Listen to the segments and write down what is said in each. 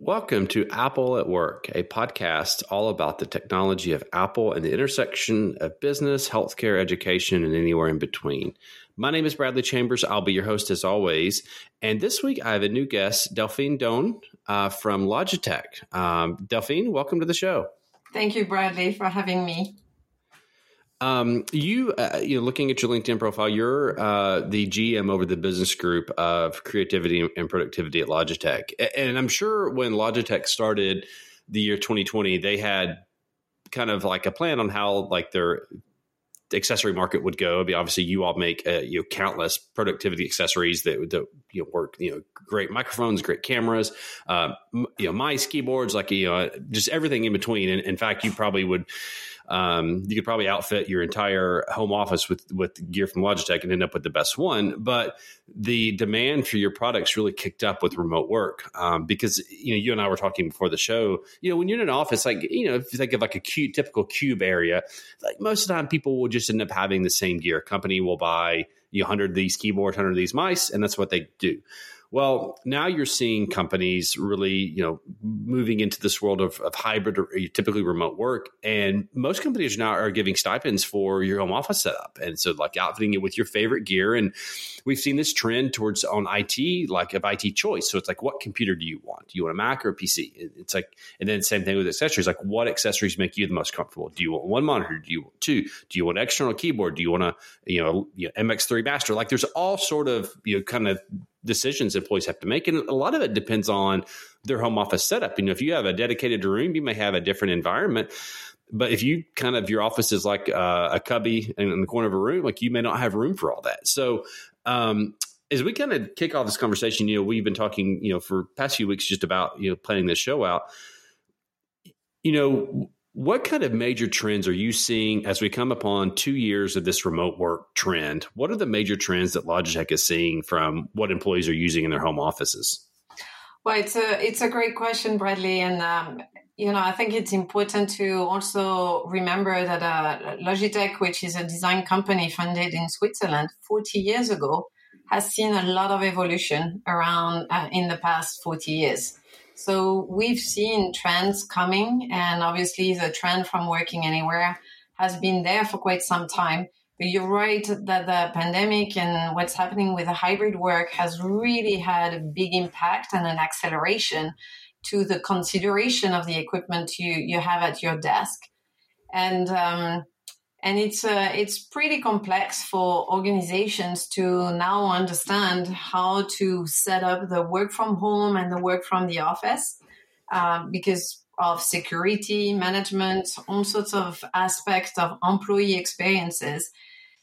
Welcome to Apple at Work, a podcast all about the technology of Apple and the intersection of business, healthcare, education, and anywhere in between. My name is Bradley Chambers. I'll be your host as always. And this week I have a new guest, Delphine Doan uh, from Logitech. Um, Delphine, welcome to the show. Thank you, Bradley, for having me. Um, you, uh, you know, looking at your LinkedIn profile, you're uh, the GM over the business group of creativity and productivity at Logitech. And I'm sure when Logitech started the year 2020, they had kind of like a plan on how like their accessory market would go. I mean, obviously, you all make uh, you know countless productivity accessories that, that you know work. You know, great microphones, great cameras, uh, you know, mice, keyboards, like you know, just everything in between. And in fact, you probably would um, you could probably outfit your entire home office with with gear from Logitech and end up with the best one. But the demand for your products really kicked up with remote work um, because you know you and I were talking before the show. You know, when you're in an office, like you know, if you think of like a cute, typical cube area, like most of the time people will just end up having the same gear. Company will buy you know, 100 of these keyboards, 100 of these mice, and that's what they do. Well, now you're seeing companies really, you know, moving into this world of, of hybrid or uh, typically remote work. And most companies now are giving stipends for your home office setup. And so like outfitting it with your favorite gear. And we've seen this trend towards on IT, like of IT choice. So it's like, what computer do you want? Do you want a Mac or a PC? It's like, and then same thing with accessories. Like what accessories make you the most comfortable? Do you want one monitor? Do you want two? Do you want an external keyboard? Do you want a, you know, you know MX3 master? Like there's all sort of, you know, kind of decisions employees have to make. And a lot of it depends on their home office setup. You know, if you have a dedicated room, you may have a different environment. But if you kind of your office is like uh, a cubby in the corner of a room, like you may not have room for all that. So, um, as we kind of kick off this conversation, you know, we've been talking, you know, for past few weeks just about you know planning this show out. You know, what kind of major trends are you seeing as we come upon two years of this remote work trend? What are the major trends that Logitech is seeing from what employees are using in their home offices? Well, it's a it's a great question, Bradley, and um, you know I think it's important to also remember that uh, Logitech, which is a design company funded in Switzerland 40 years ago, has seen a lot of evolution around uh, in the past 40 years. So we've seen trends coming, and obviously the trend from working anywhere has been there for quite some time. But you're right that the pandemic and what's happening with the hybrid work has really had a big impact and an acceleration to the consideration of the equipment you, you have at your desk. And um, and it's uh, it's pretty complex for organizations to now understand how to set up the work from home and the work from the office um, because of security management all sorts of aspects of employee experiences.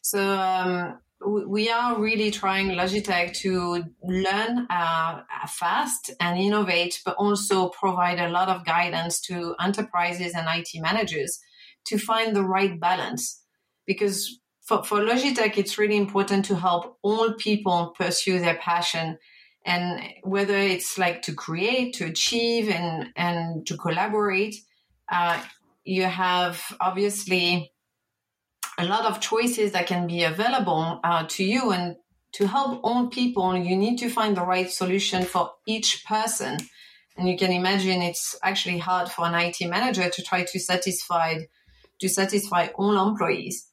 So um, we are really trying logitech to learn uh, fast and innovate but also provide a lot of guidance to enterprises and IT managers to find the right balance. Because for, for Logitech, it's really important to help all people pursue their passion. And whether it's like to create, to achieve, and, and to collaborate, uh, you have obviously a lot of choices that can be available uh, to you. And to help all people, you need to find the right solution for each person. And you can imagine it's actually hard for an IT manager to try to satisfy to satisfy all employees.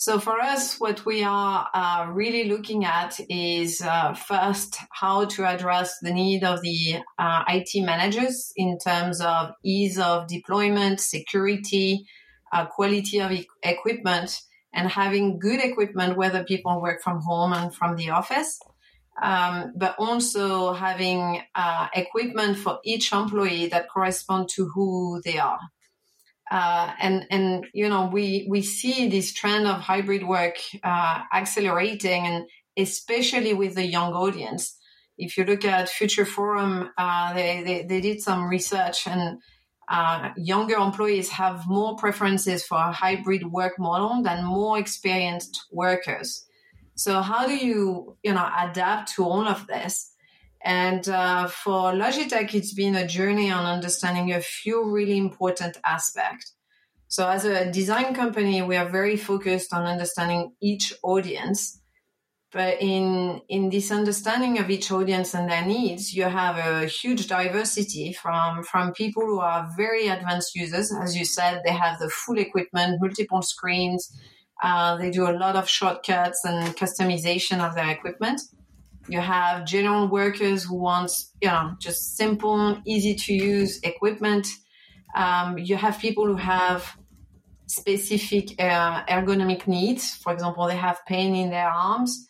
So for us, what we are uh, really looking at is uh, first how to address the need of the uh, IT managers in terms of ease of deployment, security, uh, quality of e- equipment, and having good equipment whether people work from home and from the office. Um, but also having uh, equipment for each employee that correspond to who they are. Uh, and and you know we we see this trend of hybrid work uh, accelerating, and especially with the young audience. If you look at Future Forum, uh, they, they, they did some research, and uh, younger employees have more preferences for a hybrid work model than more experienced workers. So how do you you know adapt to all of this? And uh, for Logitech, it's been a journey on understanding a few really important aspects. So, as a design company, we are very focused on understanding each audience But in, in this understanding of each audience and their needs, you have a huge diversity from, from people who are very advanced users. As you said, they have the full equipment, multiple screens. Uh, they do a lot of shortcuts and customization of their equipment. You have general workers who want, you know, just simple, easy to use equipment. Um, you have people who have specific uh, ergonomic needs. For example, they have pain in their arms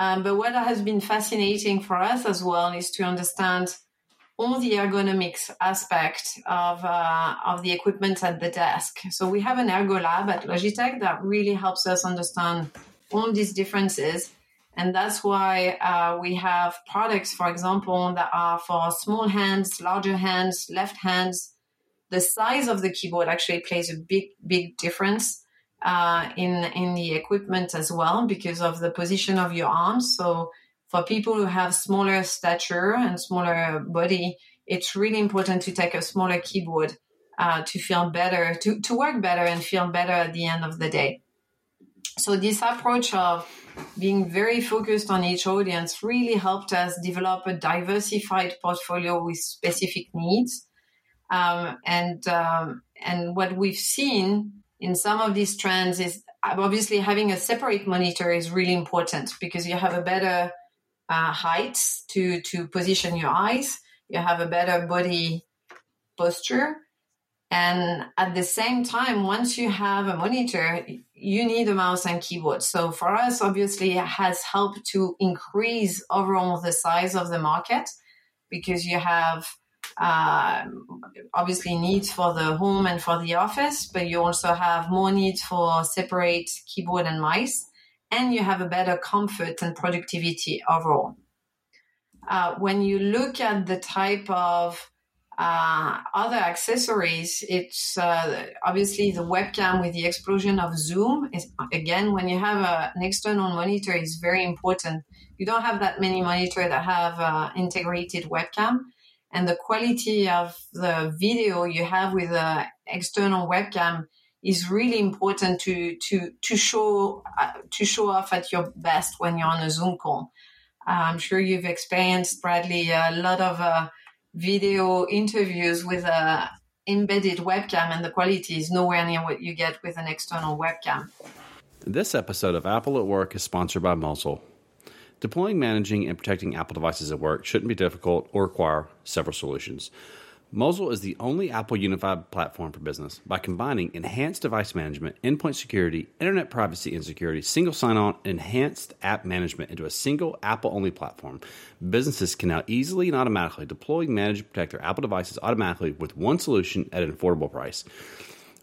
um, but what has been fascinating for us as well is to understand all the ergonomics aspect of uh, of the equipment at the desk. So we have an ergo lab at Logitech that really helps us understand all these differences, and that's why uh, we have products, for example, that are for small hands, larger hands, left hands. The size of the keyboard actually plays a big big difference uh, in in the equipment as well because of the position of your arms. So for people who have smaller stature and smaller body, it's really important to take a smaller keyboard uh, to feel better, to, to work better and feel better at the end of the day. So this approach of being very focused on each audience really helped us develop a diversified portfolio with specific needs. Um, and um, and what we've seen in some of these trends is obviously having a separate monitor is really important because you have a better uh, height to to position your eyes you have a better body posture and at the same time once you have a monitor you need a mouse and keyboard so for us obviously it has helped to increase overall the size of the market because you have uh, obviously needs for the home and for the office, but you also have more needs for separate keyboard and mice, and you have a better comfort and productivity overall. Uh, when you look at the type of uh, other accessories, it's uh, obviously the webcam with the explosion of Zoom. Is, again, when you have a, an external monitor, is very important. You don't have that many monitors that have uh, integrated webcam and the quality of the video you have with the external webcam is really important to to to show uh, to show off at your best when you're on a Zoom call. Uh, I'm sure you've experienced Bradley a lot of uh, video interviews with a embedded webcam, and the quality is nowhere near what you get with an external webcam. This episode of Apple at Work is sponsored by Mosyle. Deploying, managing, and protecting Apple devices at work shouldn't be difficult or require several solutions. Mosyle is the only Apple unified platform for business by combining enhanced device management, endpoint security, internet privacy and security, single sign on, enhanced app management into a single Apple only platform. Businesses can now easily and automatically deploy, manage, and protect their Apple devices automatically with one solution at an affordable price.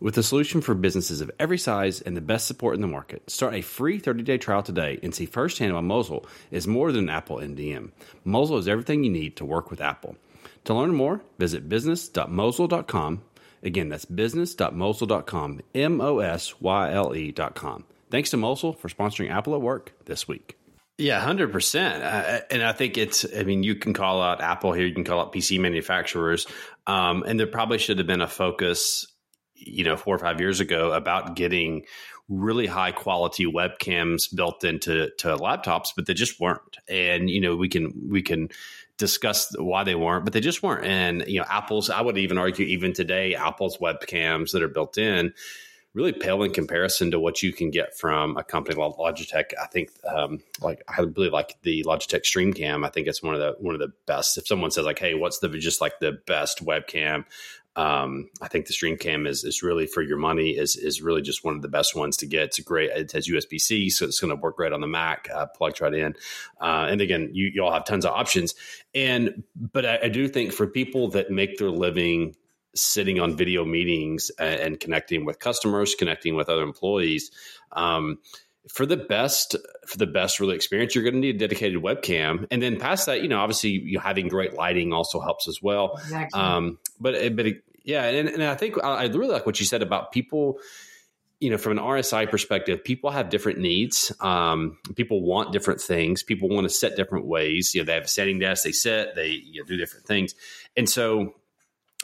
With a solution for businesses of every size and the best support in the market, start a free 30-day trial today and see firsthand why Mosyle is more than Apple MDM. Mosyle is everything you need to work with Apple. To learn more, visit business.mosyle.com. Again, that's business.mosyle.com, M-O-S-Y-L-E.com. Thanks to Mosyle for sponsoring Apple at Work this week. Yeah, hundred uh, percent. And I think it's. I mean, you can call out Apple here. You can call out PC manufacturers, um, and there probably should have been a focus you know four or five years ago about getting really high quality webcams built into to laptops but they just weren't and you know we can we can discuss why they weren't but they just weren't and you know apple's i would even argue even today apple's webcams that are built in really pale in comparison to what you can get from a company like Logitech. I think, um, like I believe, like the Logitech StreamCam. I think it's one of the one of the best. If someone says like, "Hey, what's the just like the best webcam?" Um, I think the StreamCam is is really for your money. is is really just one of the best ones to get. It's a great. It has USB C, so it's going to work great on the Mac. Uh, plugged right in, uh, and again, you you all have tons of options. And but I, I do think for people that make their living sitting on video meetings and, and connecting with customers, connecting with other employees. Um, for the best for the best really experience you're going to need a dedicated webcam and then past that you know obviously you having great lighting also helps as well exactly. um, but but yeah and, and i think I, really like what you said about people you know from an rsi perspective people have different needs. Um, people want different things. People want to set different ways. You know they have a setting desk they set they you know, do different things. And so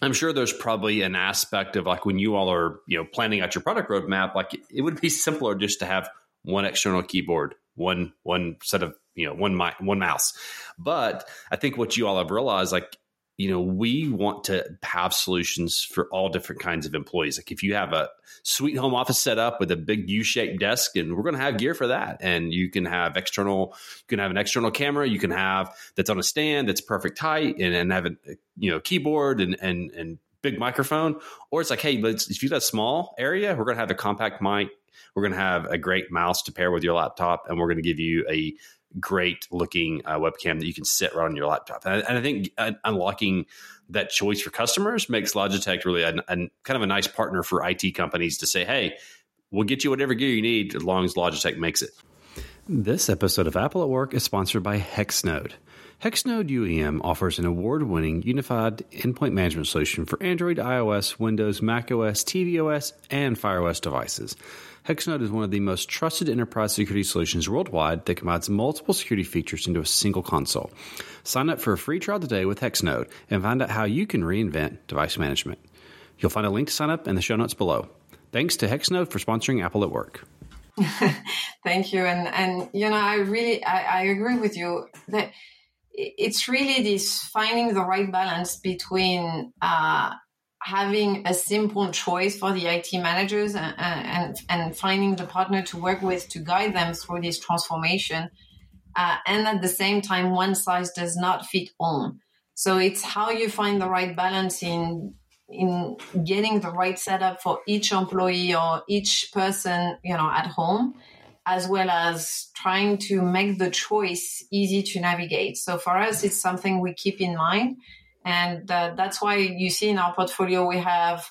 I'm sure there's probably an aspect of like when you all are, you know, planning out your product roadmap, like it would be simpler just to have one external keyboard, one one set of you know one one mouse. But I think what you all have realized, like you know, we want to have solutions for all different kinds of employees. Like if you have a sweet home office set up with a big U-shaped desk, and we're going to have gear for that. And you can have external, you can have an external camera, you can have that's on a stand that's perfect height, and, and have a you know keyboard and and and big microphone. Or it's like, hey, let's if you got a small area, we're going to have a compact mic. We're going to have a great mouse to pair with your laptop, and we're going to give you a great looking uh, webcam that you can sit right on your laptop. And I, and I think uh, unlocking that choice for customers makes Logitech really a, a, kind of a nice partner for IT companies to say, hey, we'll get you whatever gear you need as long as Logitech makes it. This episode of Apple at Work is sponsored by Hexnode. Hexnode UEM offers an award winning unified endpoint management solution for Android, iOS, Windows, macOS, tvOS, and FireOS devices. Hexnode is one of the most trusted enterprise security solutions worldwide that combines multiple security features into a single console. Sign up for a free trial today with Hexnode and find out how you can reinvent device management. You'll find a link to sign up in the show notes below. Thanks to Hexnode for sponsoring Apple at Work. Thank you, and and you know I really I, I agree with you that it's really this finding the right balance between uh, having a simple choice for the IT managers and, and, and finding the partner to work with to guide them through this transformation. Uh, and at the same time, one size does not fit all. So it's how you find the right balance in in getting the right setup for each employee or each person, you know, at home, as well as trying to make the choice easy to navigate. So for us, it's something we keep in mind and uh, that's why you see in our portfolio we have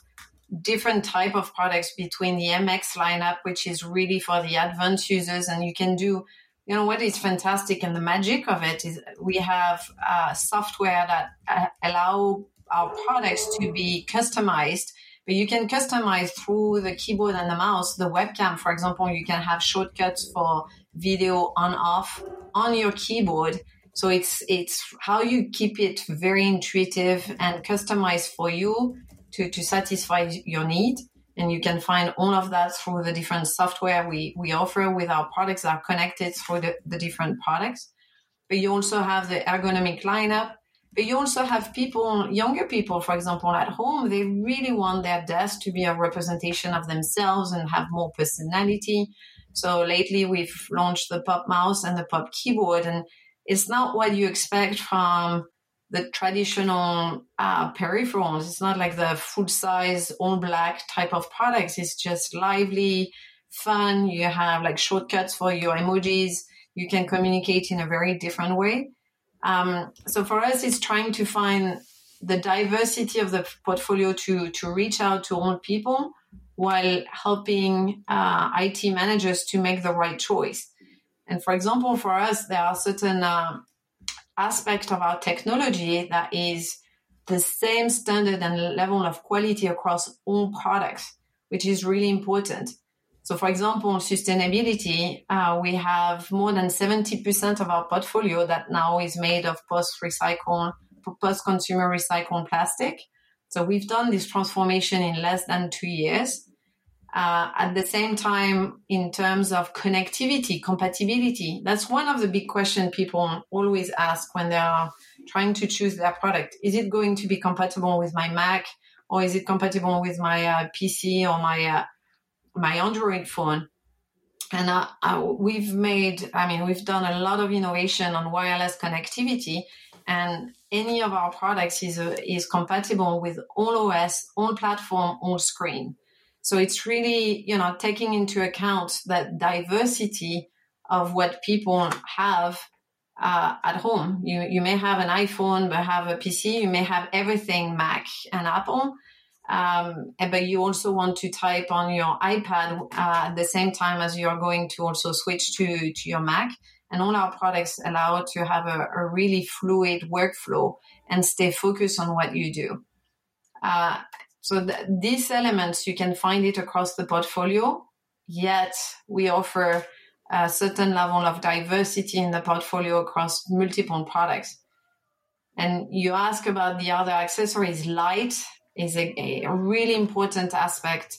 different type of products between the mx lineup which is really for the advanced users and you can do you know what is fantastic and the magic of it is we have uh, software that uh, allow our products to be customized but you can customize through the keyboard and the mouse the webcam for example you can have shortcuts for video on off on your keyboard so it's it's how you keep it very intuitive and customized for you to, to satisfy your need. And you can find all of that through the different software we, we offer with our products that are connected through the, the different products. But you also have the ergonomic lineup. But you also have people, younger people, for example, at home, they really want their desk to be a representation of themselves and have more personality. So lately we've launched the Pop Mouse and the Pop Keyboard and it's not what you expect from the traditional uh, peripherals. It's not like the full size, all black type of products. It's just lively, fun. You have like shortcuts for your emojis. You can communicate in a very different way. Um, so for us, it's trying to find the diversity of the portfolio to to reach out to all people while helping uh, IT managers to make the right choice. And for example, for us, there are certain uh, aspects of our technology that is the same standard and level of quality across all products, which is really important. So, for example, sustainability, uh, we have more than 70% of our portfolio that now is made of post recycled, post consumer recycled plastic. So, we've done this transformation in less than two years. Uh, at the same time, in terms of connectivity, compatibility, that's one of the big questions people always ask when they are trying to choose their product. Is it going to be compatible with my Mac or is it compatible with my uh, PC or my uh, my Android phone? And uh, uh, we've made, I mean, we've done a lot of innovation on wireless connectivity, and any of our products is uh, is compatible with all OS, all platform, all screen. So it's really, you know, taking into account that diversity of what people have uh, at home. You you may have an iPhone, but have a PC. You may have everything Mac and Apple, um, but you also want to type on your iPad uh, at the same time as you are going to also switch to to your Mac. And all our products allow to have a, a really fluid workflow and stay focused on what you do. Uh, so th- these elements, you can find it across the portfolio, yet we offer a certain level of diversity in the portfolio across multiple products. And you ask about the other accessories. Light is a, a really important aspect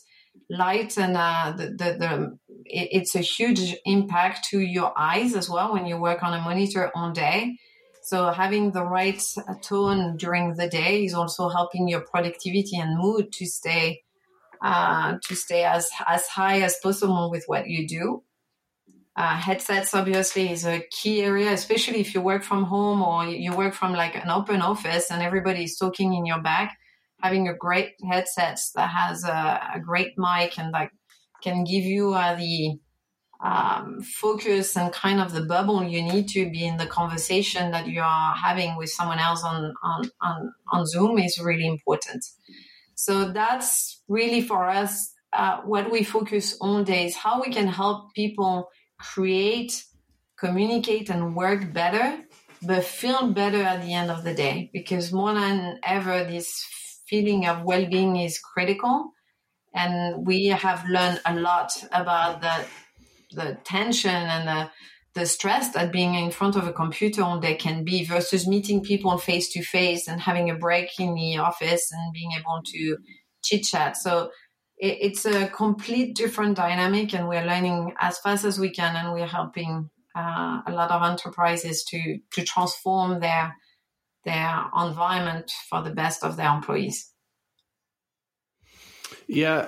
light and uh, the, the, the it, it's a huge impact to your eyes as well when you work on a monitor all day. So having the right tone during the day is also helping your productivity and mood to stay uh, to stay as as high as possible with what you do. Uh, headsets obviously is a key area, especially if you work from home or you work from like an open office and everybody is talking in your back. Having a great headset that has a, a great mic and like can give you uh, the um, focus and kind of the bubble you need to be in the conversation that you are having with someone else on on on, on Zoom is really important. So that's really for us uh, what we focus on days how we can help people create, communicate, and work better, but feel better at the end of the day. Because more than ever, this feeling of well being is critical. And we have learned a lot about the, the tension and the, the stress that being in front of a computer all day can be versus meeting people face to face and having a break in the office and being able to chit chat. So it, it's a complete different dynamic, and we're learning as fast as we can, and we're helping uh, a lot of enterprises to to transform their their environment for the best of their employees. Yeah,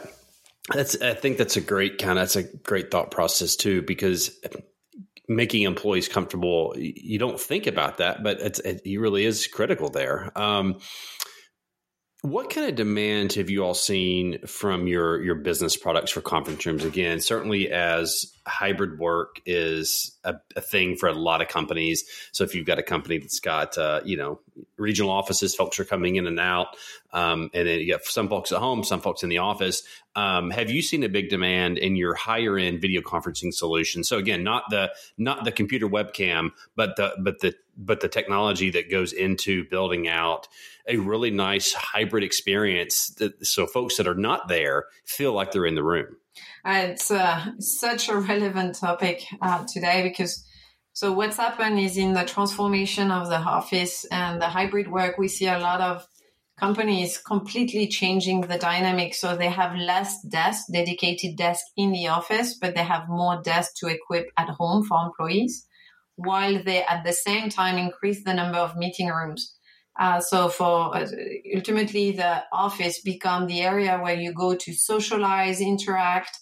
that's. I think that's a great kind of. That's a great thought process too, because making employees comfortable, you don't think about that, but it's, it really is critical there. Um, what kind of demand have you all seen from your your business products for conference rooms? Again, certainly as hybrid work is a, a thing for a lot of companies. So if you've got a company that's got uh, you know regional offices, folks are coming in and out, um, and then you have some folks at home, some folks in the office. Um, have you seen a big demand in your higher end video conferencing solution? So again, not the not the computer webcam, but the but the but the technology that goes into building out a really nice hybrid experience that so folks that are not there feel like they're in the room. Uh, it's uh, such a relevant topic uh, today because so what's happened is in the transformation of the office and the hybrid work, we see a lot of companies completely changing the dynamic. So they have less desks, dedicated desks in the office, but they have more desks to equip at home for employees, while they at the same time increase the number of meeting rooms. Uh, so for uh, ultimately the office become the area where you go to socialize, interact,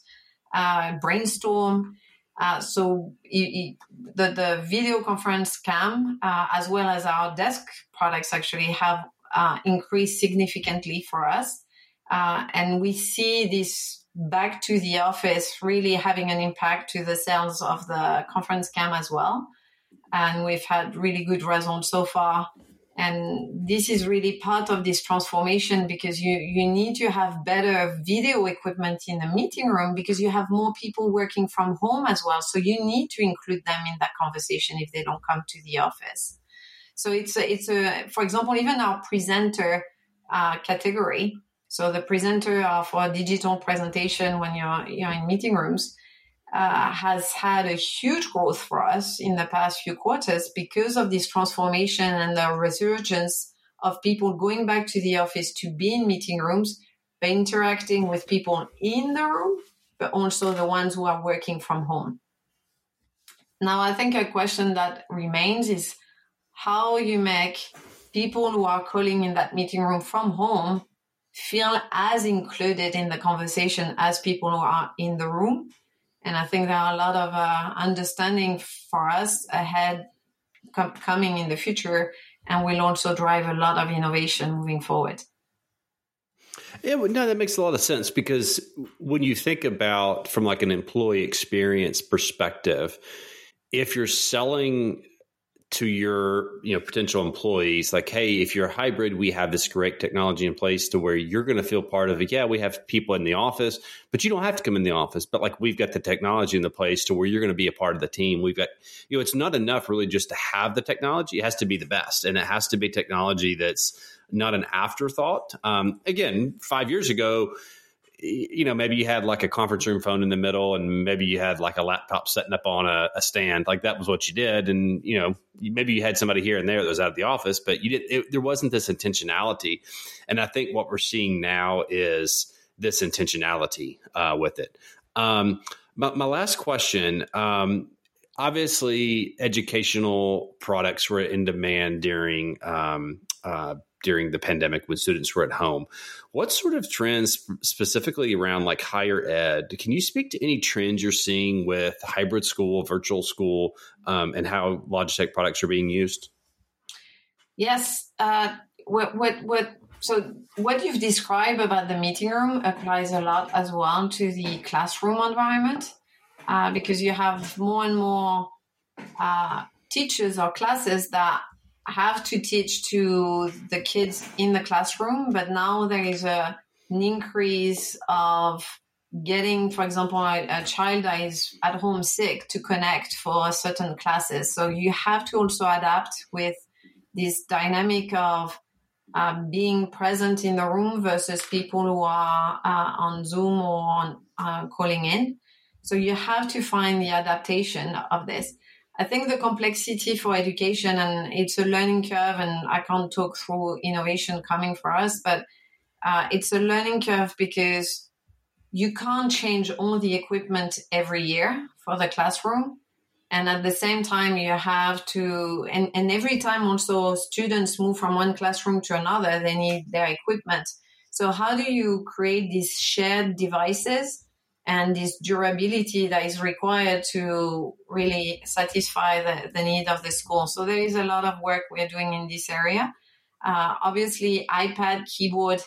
uh, brainstorm. Uh, so the, the video conference cam, uh, as well as our desk products actually have uh, increased significantly for us. and we see this back to the office really having an impact to the sales of the conference cam as well. And we've had really good results so far and this is really part of this transformation because you you need to have better video equipment in the meeting room because you have more people working from home as well. So you need to include them in that conversation if they don't come to the office. So it's a, it's a for example even our presenter uh, category. So the presenter for digital presentation when you're you're in meeting rooms uh, has had a huge growth for us in the past few quarters because of this transformation and the resurgence of people going back to the office to be in meeting rooms, by interacting with people in the room, but also the ones who are working from home. Now, I think a question that remains is how you make people who are calling in that meeting room from home feel as included in the conversation as people who are in the room and I think there are a lot of uh, understanding for us ahead com- coming in the future, and will also drive a lot of innovation moving forward. Yeah, well, no, that makes a lot of sense because when you think about from like an employee experience perspective, if you're selling to your you know potential employees like hey if you're hybrid we have this great technology in place to where you're going to feel part of it. Yeah we have people in the office but you don't have to come in the office but like we've got the technology in the place to where you're going to be a part of the team. We've got you know it's not enough really just to have the technology. It has to be the best and it has to be technology that's not an afterthought. Um, again five years ago you know, maybe you had like a conference room phone in the middle and maybe you had like a laptop setting up on a, a stand. Like that was what you did. And, you know, maybe you had somebody here and there that was out of the office, but you did, it, there wasn't this intentionality. And I think what we're seeing now is this intentionality uh, with it. Um, my, my, last question. Um, obviously, educational products were in demand during um, uh, during the pandemic when students were at home. What sort of trends specifically around like higher ed? Can you speak to any trends you're seeing with hybrid school, virtual school, um, and how Logitech products are being used? Yes. Uh, what what what? So what you've described about the meeting room applies a lot as well to the classroom environment, uh, because you have more and more uh, teachers or classes that have to teach to the kids in the classroom, but now there is a, an increase of getting, for example, a, a, child that is at home sick to connect for certain classes. So you have to also adapt with this dynamic of um, being present in the room versus people who are uh, on Zoom or on uh, calling in. So you have to find the adaptation of this. I think the complexity for education and it's a learning curve, and I can't talk through innovation coming for us, but uh, it's a learning curve because you can't change all the equipment every year for the classroom. And at the same time, you have to, and, and every time also students move from one classroom to another, they need their equipment. So, how do you create these shared devices and this durability that is required to really satisfy the, the need of the school. So there is a lot of work we're doing in this area. Uh, obviously, iPad keyboard,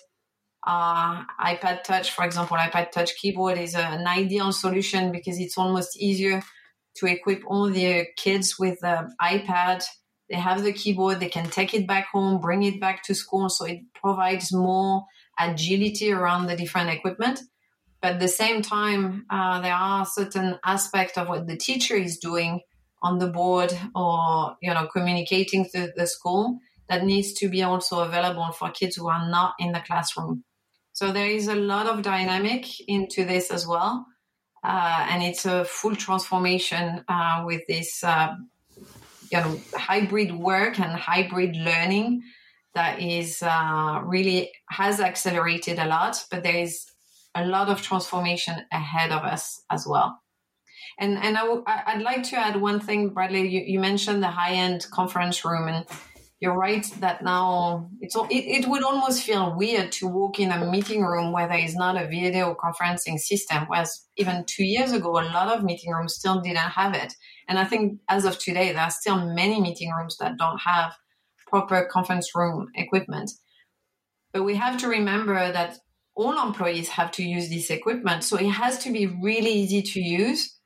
uh, iPad Touch, for example, iPad Touch keyboard is an ideal solution because it's almost easier to equip all the kids with the iPad. They have the keyboard, they can take it back home, bring it back to school. So it provides more agility around the different equipment. But at the same time, uh, there are certain aspects of what the teacher is doing on the board or you know communicating to the school that needs to be also available for kids who are not in the classroom. So there is a lot of dynamic into this as well, uh, and it's a full transformation uh, with this uh, you know hybrid work and hybrid learning that is uh, really has accelerated a lot. But there is a lot of transformation ahead of us as well. And and i w- I'd like to add one thing, Bradley. You, you mentioned the high end conference room, and you're right that now it's it, it would almost feel weird to walk in a meeting room where there is not a video conferencing system. Whereas even two years ago, a lot of meeting rooms still didn't have it. And I think as of today, there are still many meeting rooms that don't have proper conference room equipment. But we have to remember that all employees have to use this equipment. So it has to be really easy to use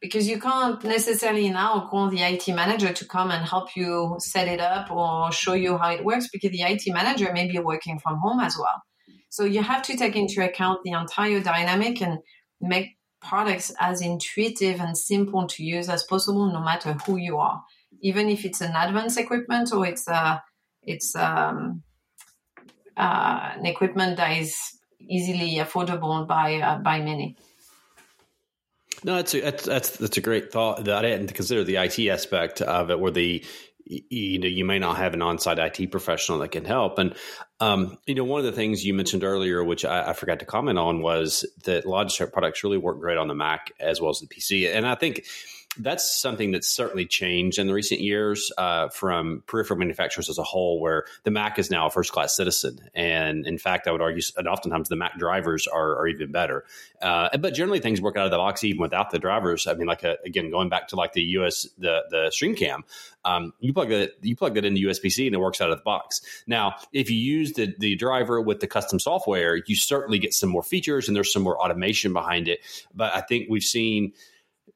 because you can't necessarily now call the IT manager to come and help you set it up or show you how it works because the IT manager may be working from home as well. So you have to take into account the entire dynamic and make products as intuitive and simple to use as possible, no matter who you are, even if it's an advanced equipment or it's a, it's um, uh, an equipment that is easily affordable by uh, by many. No, that's a, that's that's a great thought that I didn't consider the IT aspect of it, where the you know you may not have an on-site IT professional that can help. And um, you know, one of the things you mentioned earlier, which I, I, forgot to comment on, was that Logitech products really work great on the Mac as well as the PC. And I think that's something that's certainly changed in the recent years uh, from peripheral manufacturers as a whole, where the Mac is now a first class citizen. And in fact, I would argue, and oftentimes the Mac drivers are, are even better. Uh, but generally, things work out of the box even without the drivers. I mean, like a, uh, again, going back to like the US the the StreamCam, um, you plug it you plug that into USB C and it works out of the box. Now, if you use the the driver with the custom software, you certainly get some more features and there's some more automation behind it. But I think we've seen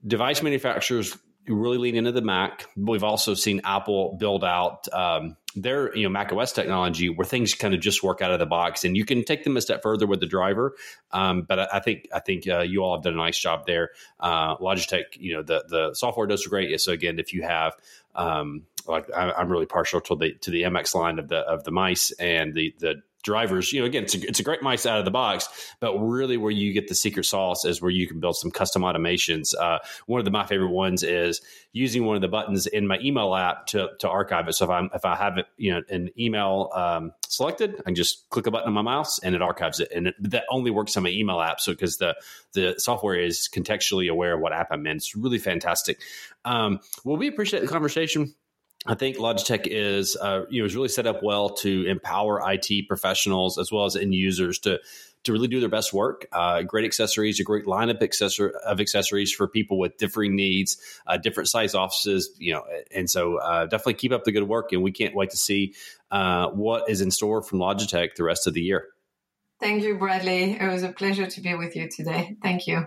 device manufacturers really lean into the Mac. We've also seen Apple build out um, their you know Mac OS technology where things kind of just work out of the box, and you can take them a step further with the driver. Um, but I, I, think I think uh, you all have done a nice job there. Uh, Logitech, you know the the software does great. So again, if you have um, like I, am really partial to the to the MX line of the of the mice and the the drivers. You know, again, it's a, it's a great mice out of the box, but really where you get the secret sauce is where you can build some custom automations. Uh, one of the, my favorite ones is using one of the buttons in my email app to, to archive it. So if I'm if I have it, you know, an email um, selected, I can just click a button on my mouse and it archives it. And it, that only works on my email app. So because the the software is contextually aware of what app I'm in, it's really fantastic. Um, well, we appreciate the conversation. I think Logitech is uh, you know is really set up well to empower IT professionals as well as end users to to really do their best work. Uh, great accessories, a great lineup accessor- of accessories for people with differing needs, uh, different size offices. You know, and so uh, definitely keep up the good work, and we can't wait to see uh, what is in store from Logitech the rest of the year. Thank you, Bradley. It was a pleasure to be with you today. Thank you.